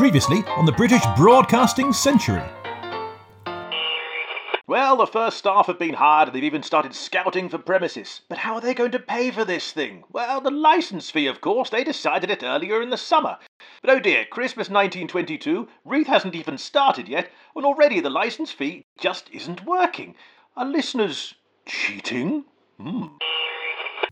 Previously on the British Broadcasting Century. Well, the first staff have been hired and they've even started scouting for premises. But how are they going to pay for this thing? Well, the licence fee, of course. They decided it earlier in the summer. But oh dear, Christmas 1922, Reith hasn't even started yet, and already the licence fee just isn't working. Are listeners cheating? Hmm.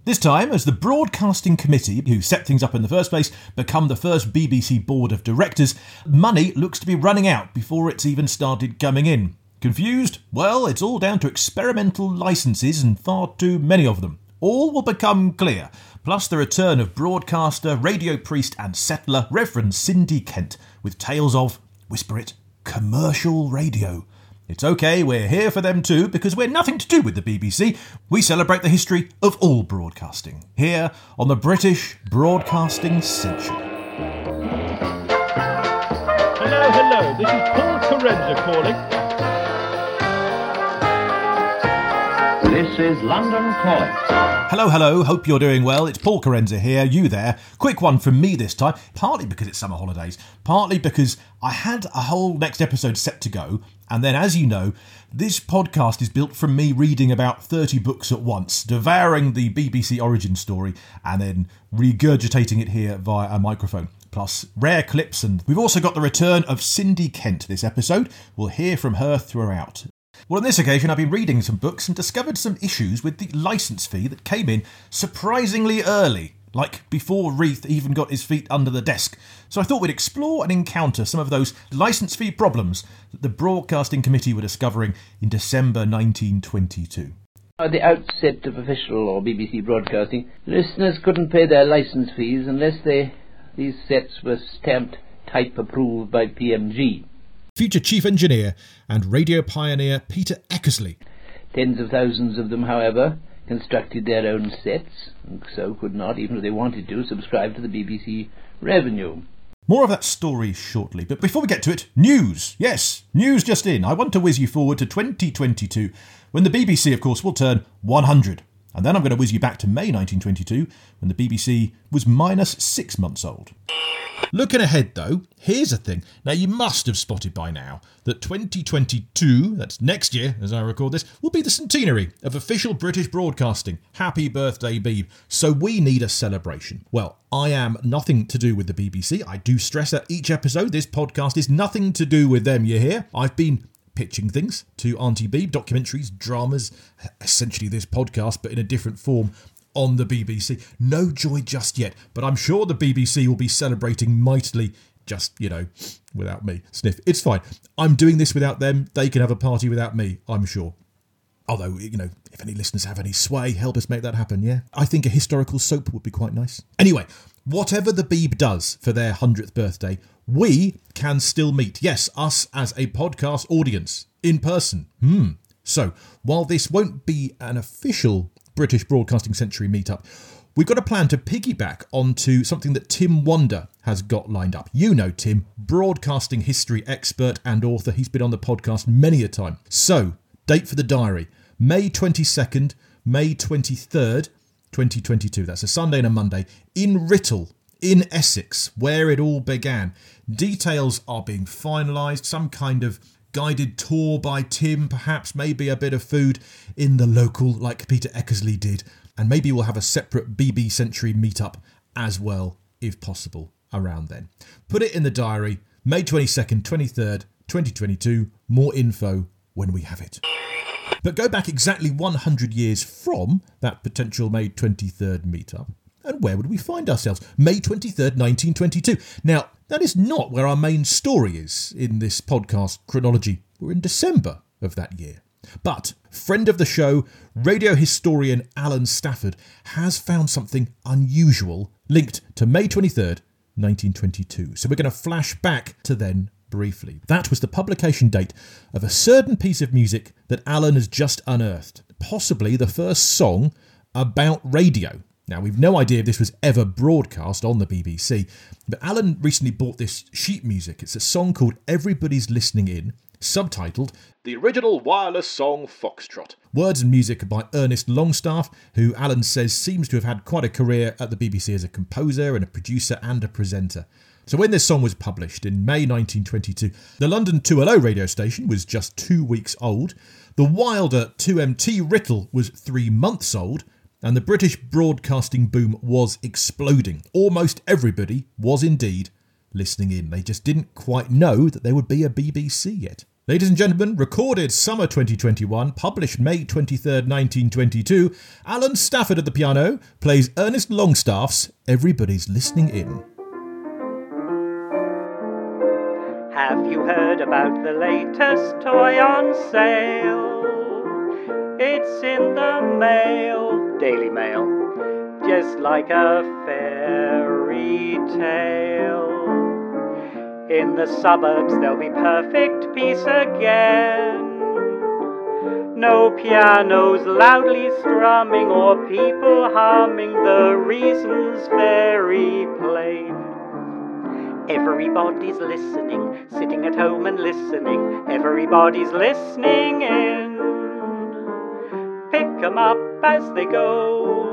This time, as the Broadcasting Committee, who set things up in the first place, become the first BBC Board of Directors, money looks to be running out before it's even started coming in. Confused? Well, it's all down to experimental licenses and far too many of them. All will become clear, plus the return of broadcaster, radio priest, and settler Reverend Cindy Kent with tales of, whisper it, commercial radio. It's okay, we're here for them too, because we're nothing to do with the BBC. We celebrate the history of all broadcasting, here on the British Broadcasting Century. Hello, hello, this is Paul Kerensa calling. This is London Calling. Hello, hello, hope you're doing well. It's Paul Kerensa here, you there. Quick one from me this time, partly because it's summer holidays, partly because I had a whole next episode set to go, and then, as you know, this podcast is built from me reading about 30 books at once, devouring the BBC origin story, and then regurgitating it here via a microphone plus rare clips, and we've also got the return of Cindy Kent this episode. We'll hear from her throughout. Well, on this occasion, I've been reading some books and discovered some issues with the licence fee that came in surprisingly early, like before Reith even got his feet under the desk. So I thought we'd explore and encounter some of those licence fee problems that the Broadcasting Committee were discovering in December 1922. At the outset of official or BBC broadcasting, listeners couldn't pay their licence fees unless they these sets were stamped type approved by PMG future chief engineer and radio pioneer Peter Eckersley. Tens of thousands of them, however, constructed their own sets, and so could not, even if they wanted to, subscribe to the BBC revenue. More of that story shortly, but before we get to it, news! Yes, news just in. I want to whiz you forward to 2022, when the BBC, of course, will turn 100. And then I'm going to whiz you back to May 1922, when the BBC was minus six months old. Looking ahead, though, here's a thing. Now, you must have spotted by now that 2022, that's next year as I record this, will be the centenary of official British broadcasting. Happy birthday, Beeb. So we need a celebration. Well, I am nothing to do with the BBC. I do stress that each episode, this podcast is nothing to do with them, you hear? I've been pitching things to Auntie Beeb, documentaries, dramas, essentially this podcast, but in a different form on the BBC. No joy just yet, but I'm sure the BBC will be celebrating mightily just, you know, without me. Sniff. It's fine. I'm doing this without them. They can have a party without me, I'm sure. Although, you know, if any listeners have any sway, help us make that happen, yeah? I think a historical soap would be quite nice. Anyway, whatever the Beeb does for their 100th birthday, we can still meet. Yes, us as a podcast audience in person. Hmm. So, while this won't be an official British Broadcasting Century meetup, we've got a plan to piggyback onto something that Tim Wonder has got lined up. You know Tim, broadcasting history expert and author. He's been on the podcast many a time. So, date for the diary May 22nd, May 23rd, 2022. That's a Sunday and a Monday in Writtle, in Essex, where it all began. Details are being finalised, some kind of guided tour by Tim, perhaps, maybe a bit of food in the local, like Peter Eckersley did. And maybe we'll have a separate BB Century meetup as well, if possible, around then. Put it in the diary, May 22nd, 23rd, 2022. More info when we have it. But go back exactly 100 years from that potential May 23rd meetup. Where would we find ourselves? May 23rd, 1922. Now, that is not where our main story is in this podcast chronology. We're in December of that year. But friend of the show, radio historian Alan Stafford has found something unusual linked to May 23rd, 1922. So we're going to flash back to then briefly. That was the publication date of a certain piece of music that Alan has just unearthed, possibly the first song about radio. Now, we've no idea if this was ever broadcast on the BBC, but Alan recently bought this sheet music. It's a song called Everybody's Listening In, subtitled The Original Wireless Song Foxtrot. Words and music by Ernest Longstaffe, who Alan says seems to have had quite a career at the BBC as a composer and a producer and a presenter. So when this song was published in May 1922, the London 2LO radio station was just two weeks old, the wilder 2MT Writtle was three months old, and the British broadcasting boom was exploding. Almost everybody was indeed listening in. They just didn't quite know that there would be a BBC yet. Ladies and gentlemen, recorded summer 2021, published May 23rd, 1922, Alan Stafford at the piano plays Ernest Longstaffe's Everybody's Listening In. Have you heard about the latest toy on sale? It's in the mail, Daily Mail, just like a fairy tale. In the suburbs, there'll be perfect peace again. No pianos loudly strumming or people humming, the reason's very plain. Everybody's listening, sitting at home and listening. Everybody's listening in. Pick 'em up as they go.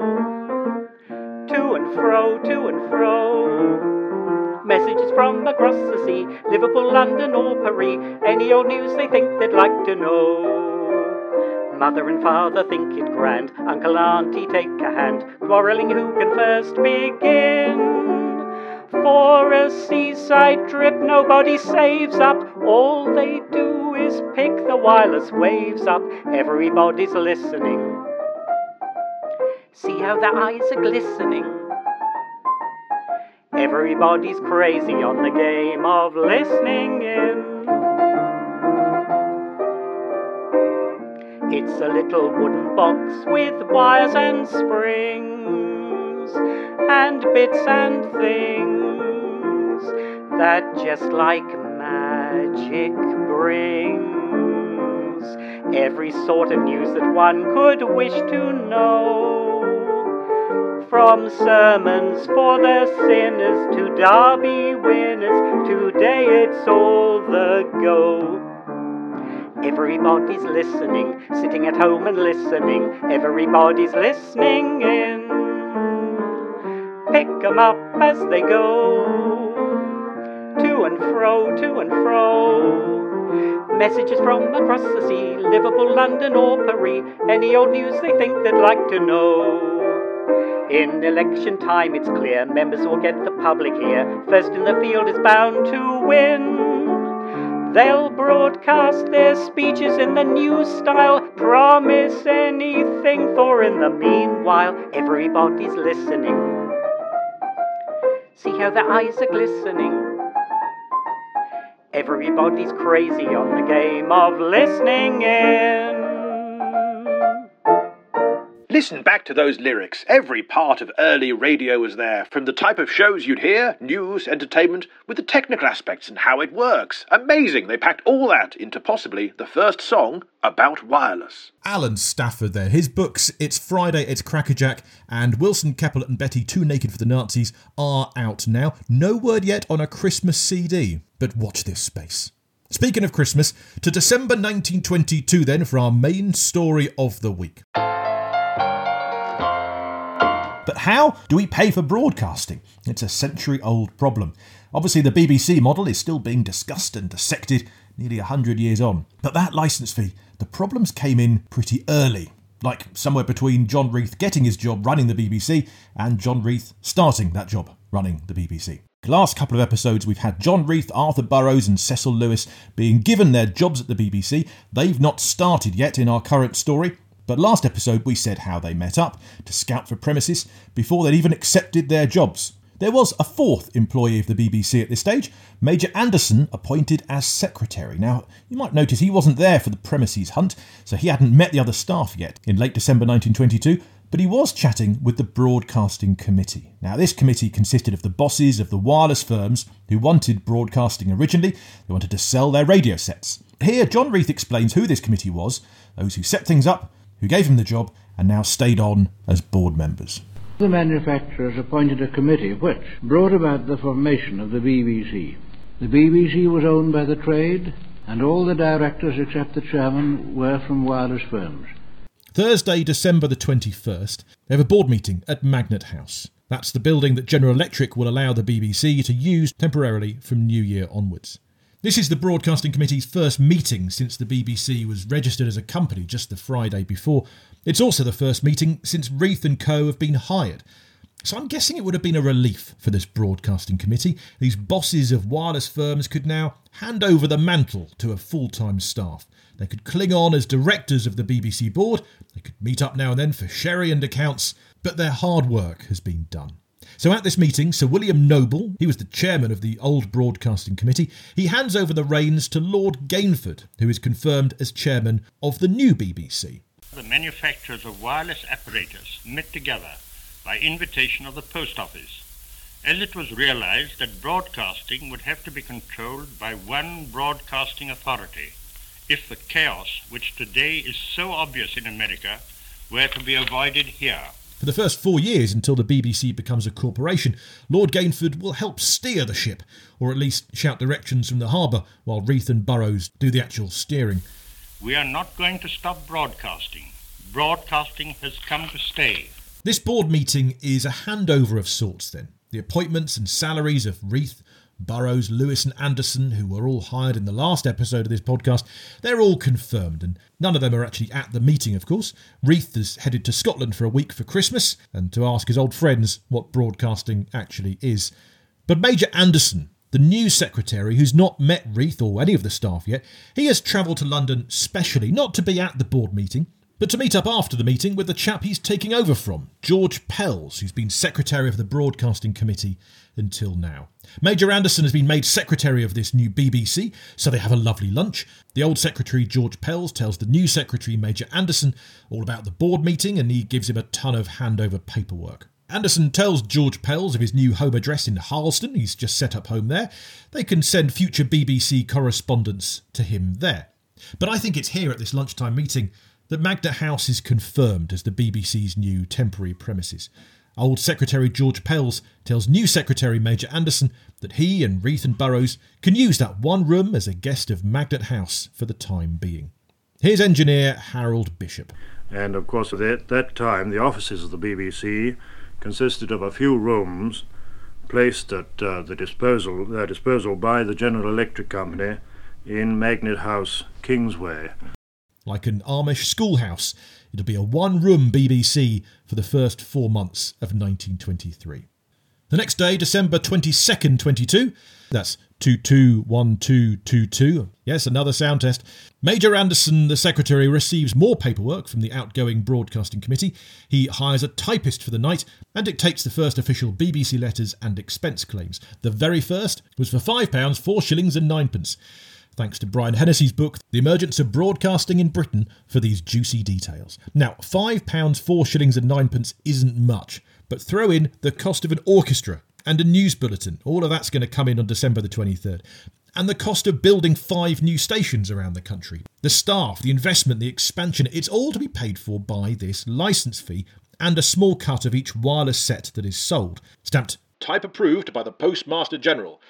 To and fro, to and fro. Messages from across the sea, Liverpool, London, or Paris. Any old news they think they'd like to know. Mother and father think it grand. Uncle, auntie, take a hand. Quarrelling who can first begin. For a seaside trip, nobody saves up. All they do pick the wireless waves up. Everybody's listening. See how their eyes are glistening. Everybody's crazy on the game of listening in. It's a little wooden box with wires and springs and bits and things that just like magic brings every sort of news that one could wish to know. From sermons for the sinners to derby winners, today it's all the go. Everybody's listening, sitting at home and listening. Everybody's listening in. Pick 'em up as they go. To and fro, to and fro. Messages from across the sea, Liverpool, London, or Paris. Any old news they think they'd like to know. In election time, it's clear members will get the public ear. First in the field is bound to win. They'll broadcast their speeches in the new style, promise anything, for in the meanwhile, everybody's listening. See how their eyes are glistening. Everybody's crazy on the game of listening in. Listen back to those lyrics. Every part of early radio was there, from the type of shows you'd hear, news, entertainment, with the technical aspects and how it works. Amazing, they packed all that into possibly the first song about wireless. Alan Stafford there. His books, It's Friday, It's Crackerjack, and Wilson Keppel and Betty, Too Naked for the Nazis, are out now. No word yet on a Christmas CD, but watch this space. Speaking of Christmas, to December 1922 then for our main story of the week. But how do we pay for broadcasting? It's a century old problem. Obviously, the BBC model is still being discussed and dissected nearly 100 years on. But that licence fee, the problems came in pretty early, like somewhere between John Reith getting his job running the BBC and John Reith starting that job running the BBC. The Last couple of episodes, we've had John Reith, Arthur Burrows, and Cecil Lewis being given their jobs at the BBC. They've not started yet in our current story, but last episode we said how they met up to scout for premises before they'd even accepted their jobs. There was a fourth employee of the BBC at this stage, Major Anderson, appointed as secretary. Now, you might notice he wasn't there for the premises hunt, so he hadn't met the other staff yet in late December 1922, but he was chatting with the Broadcasting Committee. Now, this committee consisted of the bosses of the wireless firms who wanted broadcasting originally, they wanted to sell their radio sets. Here, John Reith explains who this committee was, those who set things up, who gave him the job, and now stayed on as board members. The manufacturers appointed a committee which brought about the formation of the BBC. The BBC was owned by the trade, and all the directors except the chairman were from wireless firms. Thursday, December the 21st, they have a board meeting at Magnet House. That's the building that General Electric will allow the BBC to use temporarily from New Year onwards. This is the Broadcasting Committee's first meeting since the BBC was registered as a company just the Friday before. It's also the first meeting since Reith and Co have been hired. So I'm guessing it would have been a relief for this broadcasting committee. These bosses of wireless firms could now hand over the mantle to a full time staff. They could cling on as directors of the BBC board, they could meet up now and then for sherry and accounts, but their hard work has been done. So at this meeting, Sir William Noble, he was the chairman of the old Broadcasting Committee, he hands over the reins to Lord Gainford, who is confirmed as chairman of the new BBC. The manufacturers of wireless apparatus met together by invitation of the Post Office, as it was realized that broadcasting would have to be controlled by one broadcasting authority if the chaos which today is so obvious in America were to be avoided here. For the first four years until the BBC becomes a corporation, Lord Gainford will help steer the ship, or at least shout directions from the harbour, while Reith and Burrows do the actual steering. We are not going to stop broadcasting. Broadcasting has come to stay. This board meeting is a handover of sorts, then. The appointments and salaries of Reith, Burrows, Lewis, and Anderson, who were all hired in the last episode of this podcast, they're all confirmed, and none of them are actually at the meeting, of course. Reith is headed to Scotland for a week for Christmas and to ask his old friends what broadcasting actually is. But Major Anderson, the new secretary who's not met Reith or any of the staff yet, he has travelled to London specially, not to be at the board meeting, but to meet up after the meeting with the chap he's taking over from, George Pells, who's been secretary of the Broadcasting Committee until now. Major Anderson has been made secretary of this new BBC, so they have a lovely lunch. The old secretary, George Pells, tells the new secretary, Major Anderson, all about the board meeting and he gives him a ton of handover paperwork. Anderson tells George Pells of his new home address in Harleston. He's just set up home there. They can send future BBC correspondence to him there. But I think it's here at this lunchtime meeting that Magnet House is confirmed as the BBC's new temporary premises. Old Secretary George Pells tells new Secretary Major Anderson that he and Reith and Burrows can use that one room as a guest of Magnet House for the time being. Here's engineer Harold Bishop. And of course, at that time, the offices of the BBC consisted of a few rooms placed at uh, the disposal, their disposal by the General Electric Company in Magnet House, Kingsway like an Amish schoolhouse. It'll be a one room BBC for the first four months of 1923. The next day, December 22nd, 22, that's 221222. Yes, another sound test. Major Anderson, the secretary, receives more paperwork from the outgoing Broadcasting Committee. He hires a typist for the night and dictates the first official BBC letters and expense claims. The very first was for £5, 4 shillings and ninepence thanks to Brian Hennessy's book, The Emergence of Broadcasting in Britain, for these juicy details. Now, £5, 4 shillings and ninepence isn't much, but throw in the cost of an orchestra and a news bulletin. All of that's going to come in on December the 23rd. And the cost of building five new stations around the country. The staff, the investment, the expansion, it's all to be paid for by this licence fee and a small cut of each wireless set that is sold. Stamped Type approved by the Postmaster General.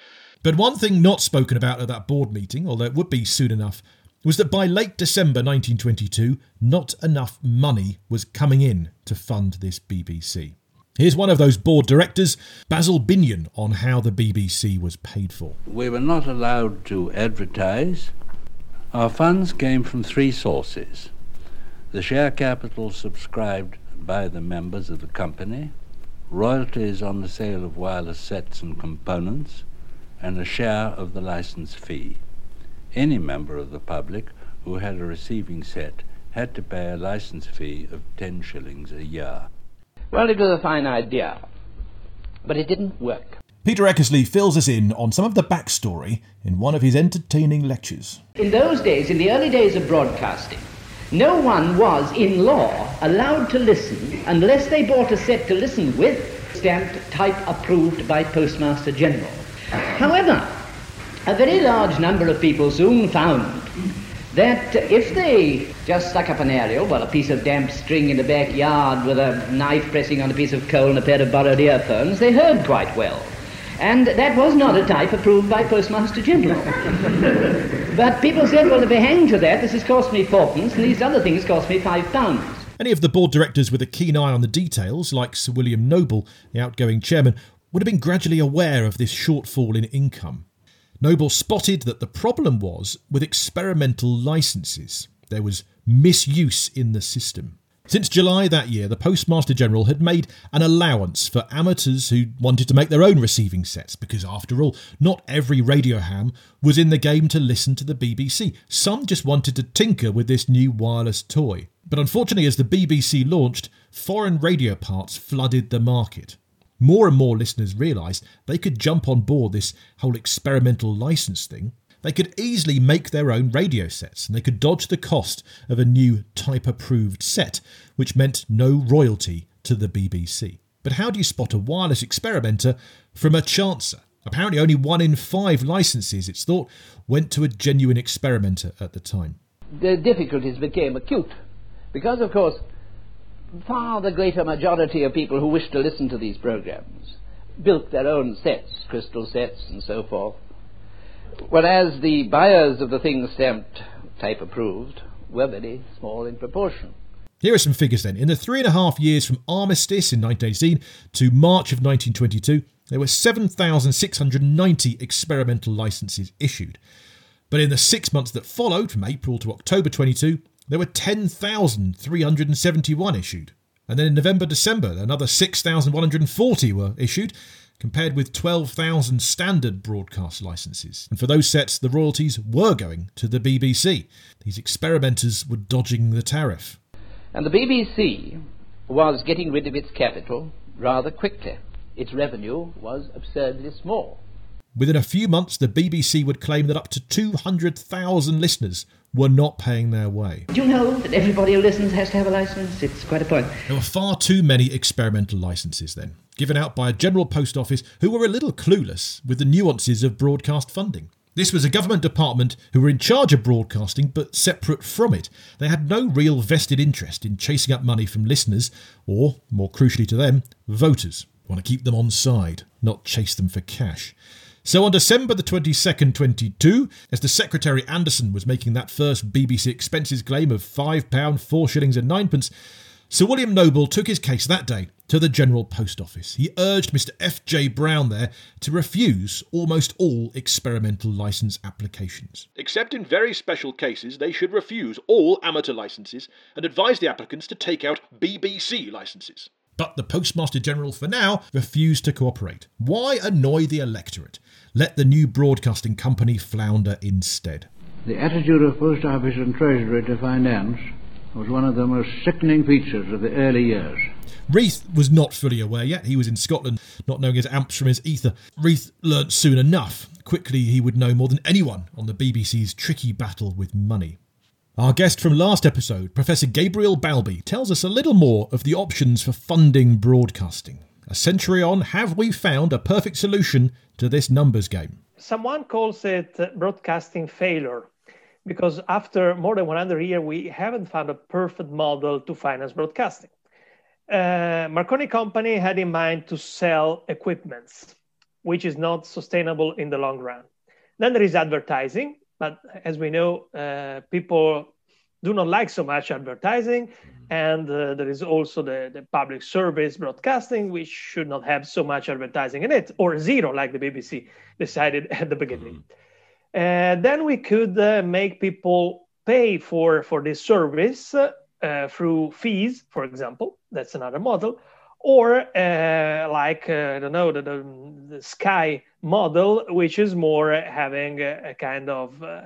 But one thing not spoken about at that board meeting, although it would be soon enough, was that by late December 1922, not enough money was coming in to fund this BBC. Here's one of those board directors, Basil Binyon, on how the BBC was paid for. We were not allowed to advertise. Our funds came from three sources the share capital subscribed by the members of the company, royalties on the sale of wireless sets and components, and a share of the license fee. Any member of the public who had a receiving set had to pay a license fee of 10 shillings a year. Well, it was a fine idea, but it didn't work. Peter Eckersley fills us in on some of the backstory in one of his entertaining lectures. In those days, in the early days of broadcasting, no one was, in law, allowed to listen unless they bought a set to listen with, stamped type approved by Postmaster General. However, a very large number of people soon found that if they just stuck up an aerial, well, a piece of damp string in the backyard with a knife pressing on a piece of coal and a pair of borrowed earphones, they heard quite well. And that was not a type approved by Postmaster General. but people said, well, if be hang to that, this has cost me fourpence, and these other things cost me five pounds. Any of the board directors with a keen eye on the details, like Sir William Noble, the outgoing chairman, would have been gradually aware of this shortfall in income. Noble spotted that the problem was with experimental licenses. There was misuse in the system. Since July that year, the Postmaster General had made an allowance for amateurs who wanted to make their own receiving sets, because after all, not every radio ham was in the game to listen to the BBC. Some just wanted to tinker with this new wireless toy. But unfortunately, as the BBC launched, foreign radio parts flooded the market. More and more listeners realised they could jump on board this whole experimental license thing they could easily make their own radio sets and they could dodge the cost of a new type approved set, which meant no royalty to the BBC. But how do you spot a wireless experimenter from a chancer? Apparently, only one in five licenses, it's thought, went to a genuine experimenter at the time. The difficulties became acute because, of course, far the greater majority of people who wished to listen to these programs built their own sets, crystal sets and so forth, whereas the buyers of the things stamped type approved were very small in proportion. Here are some figures then. In the three and a half years from armistice in 1918 to March of 1922, there were 7,690 experimental licenses issued. But in the six months that followed, from April to October 22, there were 10,371 issued. And then in November December, another 6,140 were issued, compared with 12,000 standard broadcast licenses. And for those sets, the royalties were going to the BBC. These experimenters were dodging the tariff. And the BBC was getting rid of its capital rather quickly. Its revenue was absurdly small. Within a few months, the BBC would claim that up to 200,000 listeners were not paying their way. Do you know that everybody who listens has to have a license? It's quite a point. There were far too many experimental licenses then, given out by a general post office who were a little clueless with the nuances of broadcast funding. This was a government department who were in charge of broadcasting but separate from it. They had no real vested interest in chasing up money from listeners or, more crucially to them, voters. Want to keep them on side, not chase them for cash. So on December the 22nd, 22, as the Secretary Anderson was making that first BBC expenses claim of £5, 4 shillings and ninepence, Sir William Noble took his case that day to the General Post Office. He urged Mr. F.J. Brown there to refuse almost all experimental licence applications. Except in very special cases, they should refuse all amateur licences and advise the applicants to take out BBC licences. But the Postmaster General, for now, refused to cooperate. Why annoy the electorate? Let the new broadcasting company flounder instead. The attitude of Post Office and Treasury to finance was one of the most sickening features of the early years. Reith was not fully aware yet. He was in Scotland, not knowing his amps from his ether. Reith learnt soon enough. Quickly, he would know more than anyone on the BBC's tricky battle with money. Our guest from last episode, Professor Gabriel Balbi, tells us a little more of the options for funding broadcasting. A century on, have we found a perfect solution to this numbers game? Someone calls it broadcasting failure because after more than 100 years, we haven't found a perfect model to finance broadcasting. Uh, Marconi Company had in mind to sell equipments, which is not sustainable in the long run. Then there is advertising, but as we know, uh, people do not like so much advertising. And uh, there is also the, the public service broadcasting, which should not have so much advertising in it, or zero, like the BBC decided at the beginning. Mm-hmm. then we could uh, make people pay for, for this service uh, through fees, for example. That's another model or uh, like uh, I don't know the, the, the, Sky model, which is more having a, a kind of uh,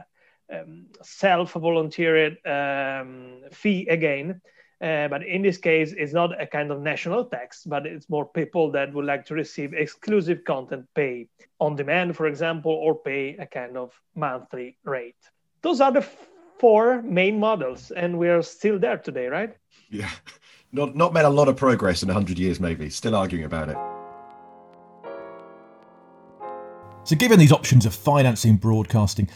um, self-volunteered um, fee again. Uh, but in this case, it's not a kind of national tax, but it's more people that would like to receive exclusive content pay on demand, for example, or pay a kind of monthly rate. Those are the four main models, and we are still there today, right? Yeah not not made a lot of progress in 100 years maybe still arguing about it so given these options of financing broadcasting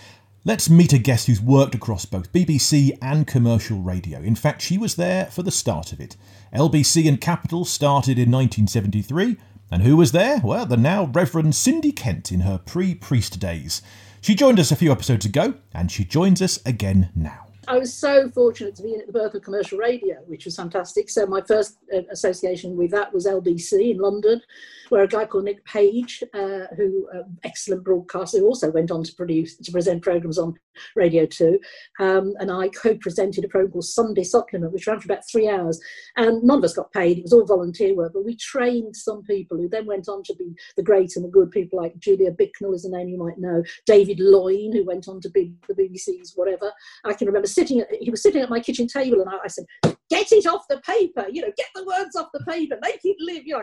let's meet a guest who's worked across both bbc and commercial radio. In fact she was there for the start of it. Lbc and capital started in 1973 and who was there? Well the now reverend cindy kent in her pre-priest days. She joined us a few episodes ago and she joins us again now I was so fortunate to be in at the birth of commercial radio, which was fantastic. So my first uh, association with that was LBC in London, where a guy called Nick Page, uh, who uh, excellent broadcaster, who also went on to produce to present programs on Radio Two, um, and I co-presented a program called Sunday Supplement, which ran for about three hours, and none of us got paid. It was all volunteer work, but we trained some people who then went on to be the great and the good people like Julia Bicknell is a name you might know, David Loyn, who went on to be the BBC's whatever. I can remember sitting at, he was sitting at my kitchen table and I, I said, get it off the paper, you know, get the words off the paper, make it live, you know,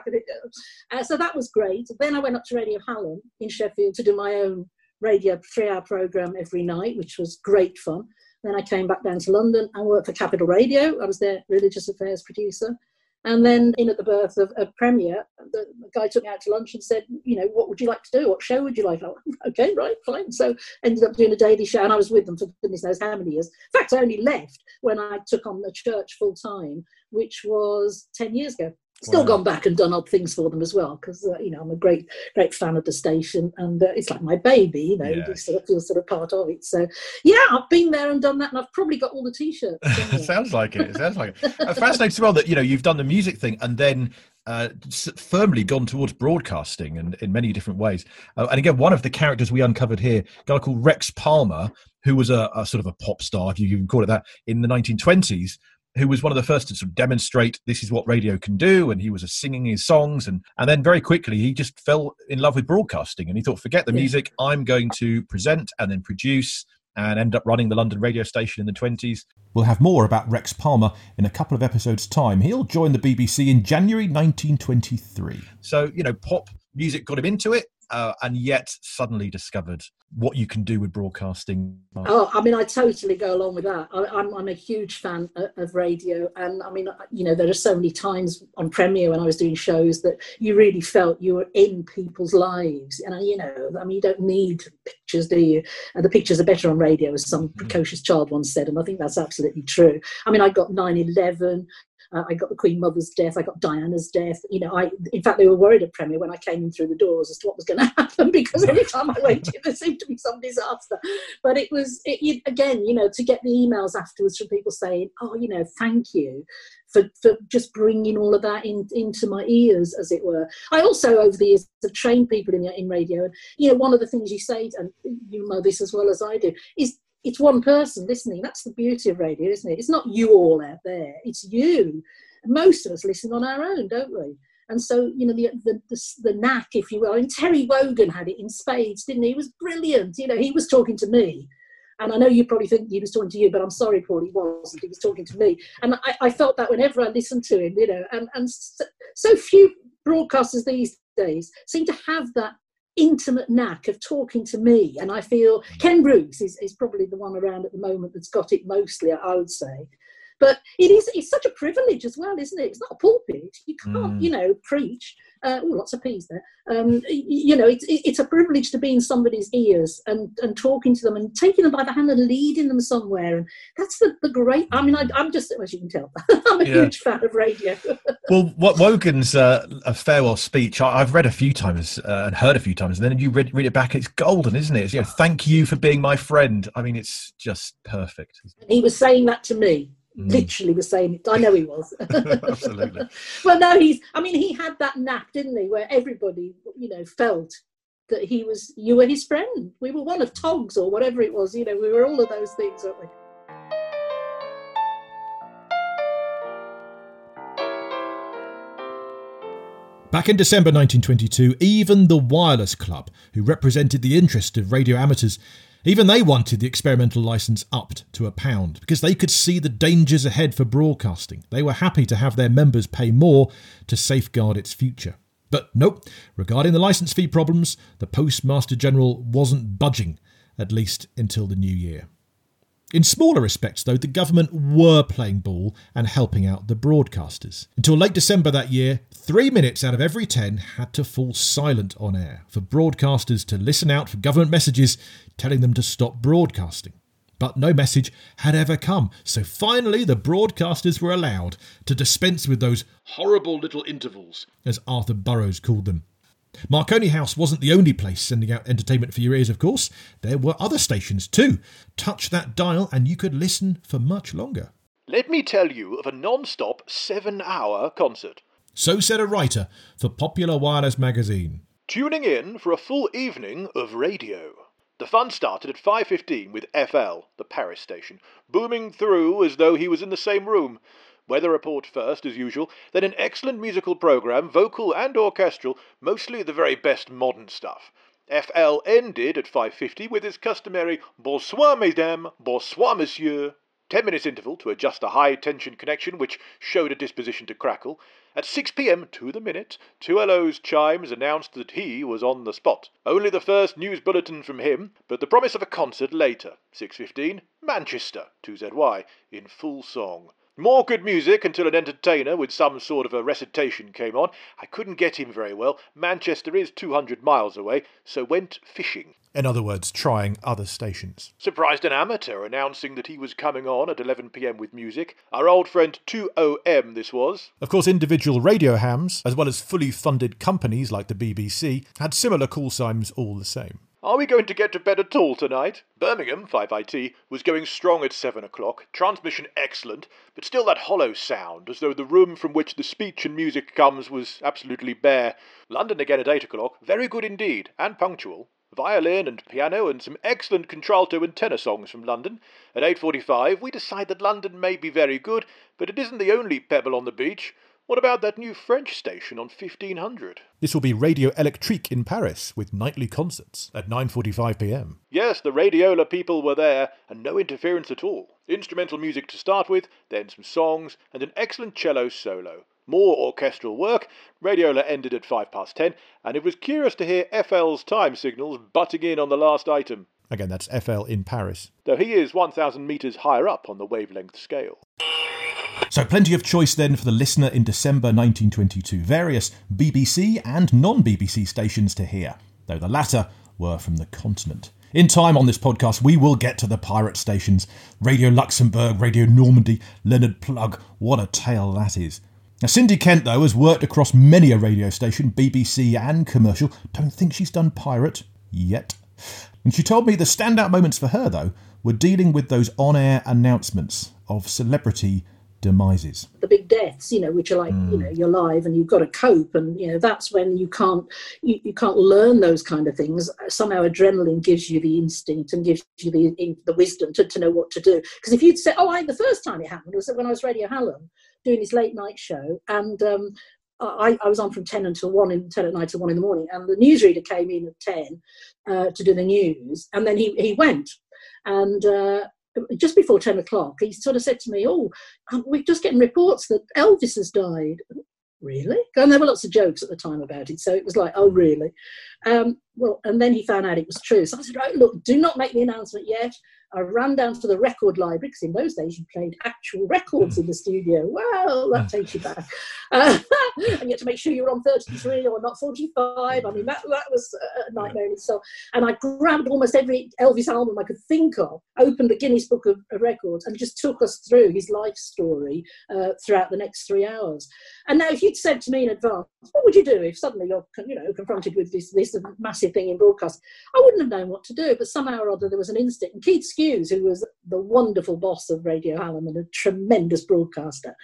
uh, so that was great. Then I went up to Radio Hallam in Sheffield to do my own radio three-hour program every night, which was great fun. Then I came back down to London and worked for Capital Radio. I was their religious affairs producer. And then in at the birth of, a Premier, the, guy took me out to lunch and said, you know, what would you like to do? What show would you like? Went, oh, okay, right, fine. So ended up doing a daily show and I was with them for goodness knows how many years. In fact, I only left when I took on the church full time, which was 10 years ago still wow. gone back and done odd things for them as well because uh, you know I'm a great great fan of the station and uh, it's like my baby you know yeah. you sort of feel sort of part of it so yeah I've been there and done that and I've probably got all the t-shirts it sounds like it it sounds like it fascinating as well that you know you've done the music thing and then uh, firmly gone towards broadcasting and in many different ways uh, and again one of the characters we uncovered here a guy called Rex Palmer who was a, a, sort of a pop star, if you can call it that, in the 1920s, who was one of the first to sort of demonstrate this is what radio can do and he was singing his songs and and then very quickly he just fell in love with broadcasting and he thought forget the music i'm going to present and then produce and end up running the london radio station in the 20s we'll have more about rex palmer in a couple of episodes time. He'll join the bbc in january 1923 so you know pop music got him into it uh, and yet suddenly discovered what you can do with broadcasting. Oh, I mean, I totally go along with that. I, am I'm, I'm a huge fan of, radio, and I mean, you know, there are so many times on Premier when I was doing shows that you really felt you were in people's lives, and you know, I mean, you don't need pictures, do you? And the pictures are better on radio, as some mm-hmm. precocious child once said, and I think that's absolutely true. I mean, I got 9/11, uh, I got the Queen Mother's death. I got Diana's death. You know, I in fact they were worried at Premier when I came in through the doors as to what was going to happen because every time I went in there seemed to be some disaster. But it was it, it, again, you know, to get the emails afterwards from people saying, "Oh, you know, thank you." For, for just bringing all of that in, into my ears, as it were. I also, over the years, have trained people in, in radio. And, you know, one of the things you say, and you know this as well as I do, is it's one person listening. That's the beauty of radio, isn't it? It's not you all out there. It's you. Most of us listen on our own, don't we? And so, you know, the, the, the, the knack, if you will. Mean, Terry Wogan had it in spades, didn't he? He was brilliant. You know, he was talking to me. And I know you probably think he was talking to you, but I'm sorry, Paul, he wasn't. He was talking to me. And I, I felt that whenever I listened to him, you know, and, and so, so few broadcasters these days seem to have that intimate knack of talking to me. And I feel Ken Bruce is, is probably the one around at the moment that's got it mostly, I would say. But it is it's such a privilege as well, isn't it? It's not a pulpit. You can't, mm. you know, preach. Uh, oh, lots of peas there. Um, you know, it's it's a privilege to be in somebody's ears and, and talking to them and taking them by the hand and leading them somewhere. And that's the, the great. I mean, I, am just as you can tell, I'm a yeah. huge fan of radio. well, what Wogan's uh, a farewell speech I, have read a few times uh, and heard a few times, and then you read, read it back. It's golden, isn't it? It's, you know, thank you for being my friend. I mean, it's just perfect. He was saying that to me Mm. literally was saying it. I know he was. Absolutely. well, no, he's. I mean, he had that knack, didn't he? Where everybody, you know, felt that he was. You were his friend. We were one of Togs or whatever it was. You know, we were all of those things, weren't we? Back in December 1922, even the Wireless Club, who represented the interest of radio amateurs, even they wanted the experimental license upped to a pound because they could see the dangers ahead for broadcasting. They were happy to have their members pay more to safeguard its future. But nope, regarding the license fee problems, the Postmaster General wasn't budging, at least until the new year. In smaller respects, though, the government were playing ball and helping out the broadcasters. Until late December that year, three minutes out of every ten had to fall silent on air for broadcasters to listen out for government messages telling them to stop broadcasting. But no message had ever come, so finally the broadcasters were allowed to dispense with those horrible little intervals, as Arthur Burrows called them. Marconi House wasn't the only place sending out entertainment for your ears, of course. There were other stations too. Touch that dial and you could listen for much longer. Let me tell you of a non stop seven hour concert. So said a writer for Popular Wireless magazine. Tuning in for a full evening of radio. The fun started at 5.15 with FL, the Paris station, booming through as though he was in the same room. Weather report first, as usual, then an excellent musical programme, vocal and orchestral, mostly the very best modern stuff. FL ended at 5.50 with his customary Bonsoir mesdames, bonsoir monsieur. Ten minutes interval to adjust a high tension connection which showed a disposition to crackle. At 6 p.m. to the minute, 2LO's chimes announced that he was on the spot. Only the first news bulletin from him, but the promise of a concert later. 6.15, Manchester, 2ZY, in full song. More good music until an entertainer with some sort of a recitation came on. I couldn't get him very well. Manchester is 200 miles away, so went fishing. In other words, trying other stations. Surprised an amateur announcing that he was coming on at 11pm with music. Our old friend 2OM, this was. Of course, individual radio hams, as well as fully funded companies like the BBC, had similar call signs all the same. Are we going to get to bed at all tonight? Birmingham, 5IT, was going strong at 7 o'clock, transmission excellent, but still that hollow sound, as though the room from which the speech and music comes was absolutely bare. London again at 8 o'clock, very good indeed, and punctual. Violin and piano and some excellent contralto and tenor songs from London. At 8.45 we decide that London may be very good, but it isn't the only pebble on the beach. What about that new French station on 1500? This will be Radio Electrique in Paris with nightly concerts at 9:45 p.m. Yes, the radiola people were there and no interference at all. Instrumental music to start with, then some songs and an excellent cello solo. More orchestral work. Radiola ended at 5 past 10 and it was curious to hear FL's time signals butting in on the last item. Again, that's FL in Paris. Though he is 1000 metres higher up on the wavelength scale. So, plenty of choice then for the listener in December 1922. Various BBC and non BBC stations to hear, though the latter were from the continent. In time on this podcast, we will get to the pirate stations Radio Luxembourg, Radio Normandy, Leonard Plugge. What a tale that is. Now, Cindy Kent, though, has worked across many a radio station, BBC and commercial. Don't think she's done pirate yet. And she told me the standout moments for her, though, were dealing with those on air announcements of celebrity demises. The big deaths, you know, which are like, mm. you know, you're live and you've got to cope, and you know that's when you can't you, you can't learn those kind of things. Somehow adrenaline gives you the instinct and gives you the the wisdom to, to know what to do. Because if you'd say, oh, I the first time it happened was when I was Radio Hallam doing this late night show, and um, I, I, was on from 10 until 1 in 10 at night till 1 in the morning and the newsreader came in at 10 uh, to do the news and then he, he went and uh, just before 10 o'clock, he sort of said to me, Oh, um, we're just getting reports that Elvis has died. Really? And there were lots of jokes at the time about it. So it was like, Oh, really? Um, well, and then he found out it was true. So I said, Right, look, do not make the announcement yet. I ran down to the record library because in those days you played actual records in the studio. Well, that takes you back. Uh, and you had to make sure you were on 33 or not 45. I mean, that, that was a nightmare in itself. And I grabbed almost every Elvis album I could think of, opened the Guinness Book of, Records, and just took us through his life story uh, throughout the next three hours. And now, if you'd said to me in advance, what would you do if suddenly you're, you know, confronted with this, this massive thing in broadcast? I wouldn't have known what to do, but somehow or other there was an instinct. And Keith Skues, who was the wonderful boss of Radio Hallam and a tremendous broadcaster,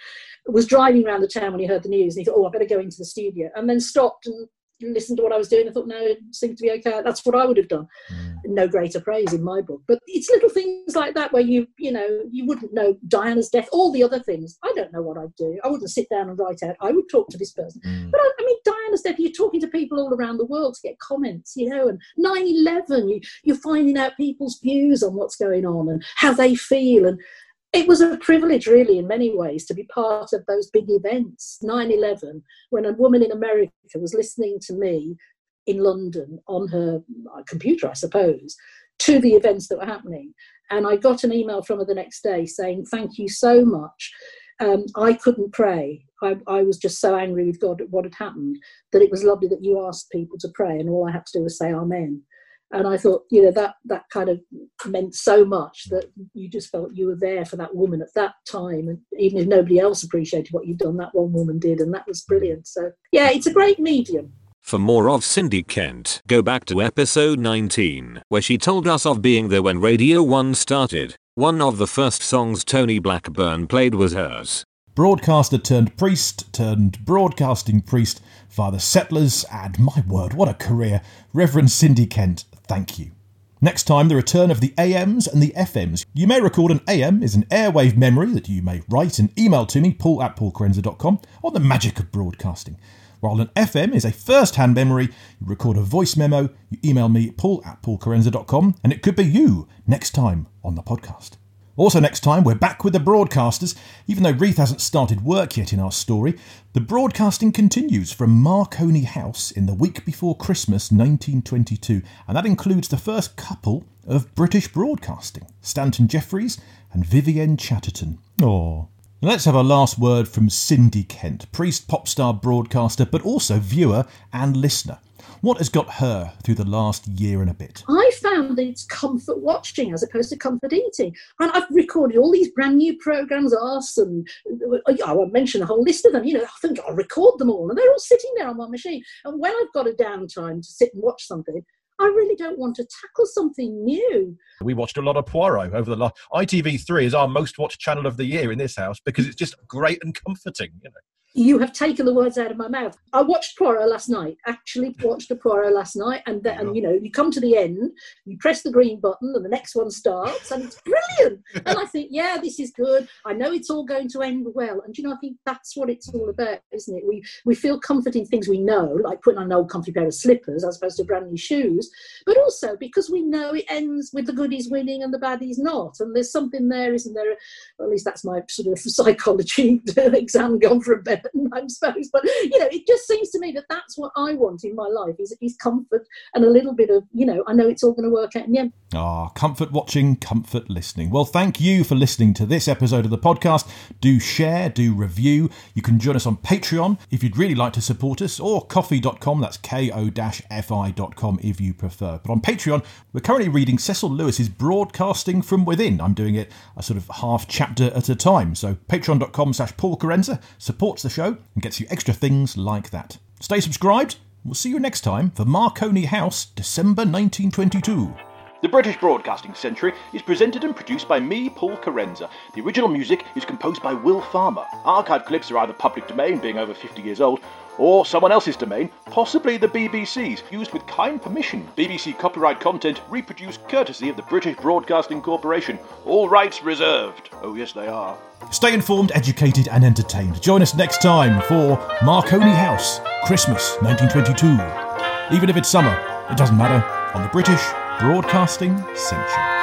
was driving around the town when he heard the news and he thought, oh, I better go into the studio. And then stopped and listened to what I was doing. I thought, no, it seemed to be okay. That's what I would have done. Mm. No greater praise in my book. But it's little things like that where you, you know, you wouldn't know Diana's death, all the other things. I don't know what I'd do. I wouldn't sit down and write out. I would talk to this person. Mm. But I, I, mean, Diana's death, you're talking to people all around the world to get comments, you know, and 9 11, you, you're finding out people's views on what's going on and how they feel. And it was a privilege, really, in many ways, to be part of those big events. 9 11, when a woman in America was listening to me in London on her uh, computer, I suppose, to the events that were happening. And I got an email from her the next day saying, Thank you so much. Um, I couldn't pray. I, I, was just so angry with God at what had happened that it was lovely that you asked people to pray, and all I had to do was say Amen and I thought, you know, that that kind of meant so much that you just felt you were there for that woman at that time, and even if nobody else appreciated what you'd done, that one woman did, and that was brilliant. So yeah, it's a great medium. For more of Cindy Kent, go back to episode 19, where she told us of being there when Radio 1 started. One of the first songs Tony Blackburn played was hers. Broadcaster turned priest, turned broadcasting priest, Father Settlers, and my word, what a career. Reverend Cindy Kent, thank you. Next time, the return of the AMs and the FMs. You may record an AM is an airwave memory that you may write and email to me, paul at paulkerensa.com, on the magic of broadcasting. While an FM is a first hand memory, you record a voice memo, you email me, paul at paulkerensa.com, and it could be you next time on the podcast. Also, next time, we're back with the broadcasters. Even though Reith hasn't started work yet in our story, the broadcasting continues from Marconi House in the week before Christmas 1922, and that includes the first couple of British broadcasting Stanton Jefferies and Vivienne Chatterton. Oh. Let's have a last word from Cindy Kent, priest, pop star, broadcaster, but also viewer and listener. What has got her through the last year and a bit? I found that it's comfort watching as opposed to comfort eating. And I've recorded all these brand new programs, us, and I won't mention a whole list of them. You know, I think I'll record them all, and they're all sitting there on my machine. And when I've got a downtime to sit and watch something, I really don't want to tackle something new. We watched a lot of Poirot over the last. ITV3 is our most watched channel of the year in this house because it's just great and comforting. You know. You have taken the words out of my mouth. I watched Poirot last night. Actually, watched a Poirot last night, and then and, you know you come to the end, you press the green button, and the next one starts, and it's brilliant. and I think, yeah, this is good. I know it's all going to end well, and you know I think that's what it's all about, isn't it? We we feel comfort in things we know, like putting on an old comfy pair of slippers as opposed to brand new shoes, but also because we know it ends with the goodies winning and the baddies not, and there's something there, isn't there? Well, at least that's my sort of psychology exam gone for a I suppose. But you know, it just seems to me that that's what I want in my life is, is comfort and a little bit of you know. I know it's all going to work out in the end. Ah, comfort watching, comfort listening. Well, thank you for listening to this episode of the podcast. Do share, do review. You can join us on Patreon if you'd really like to support us, or ko-fi.com. That's ko-fi.com if you prefer. But on Patreon, we're currently reading Cecil Lewis's Broadcasting from Within. I'm doing it a sort of half chapter at a time. So patreon.com slash Paul Kerensa supports the show and gets you extra things like that. Stay subscribed. We'll see you next time for Marconi House, December 1922. The British Broadcasting Century is presented and produced by me, Paul Kerensa. The original music is composed by Will Farmer. Archive clips are either public domain, being over 50 years old, or someone else's domain, possibly the BBC's, used with kind permission. BBC copyright content reproduced courtesy of the British Broadcasting Corporation. All rights reserved. Oh, yes, they are. Stay informed, educated, and entertained. Join us next time for Marconi House, Christmas 1922. Even if it's summer, it doesn't matter on the British Broadcasting Century.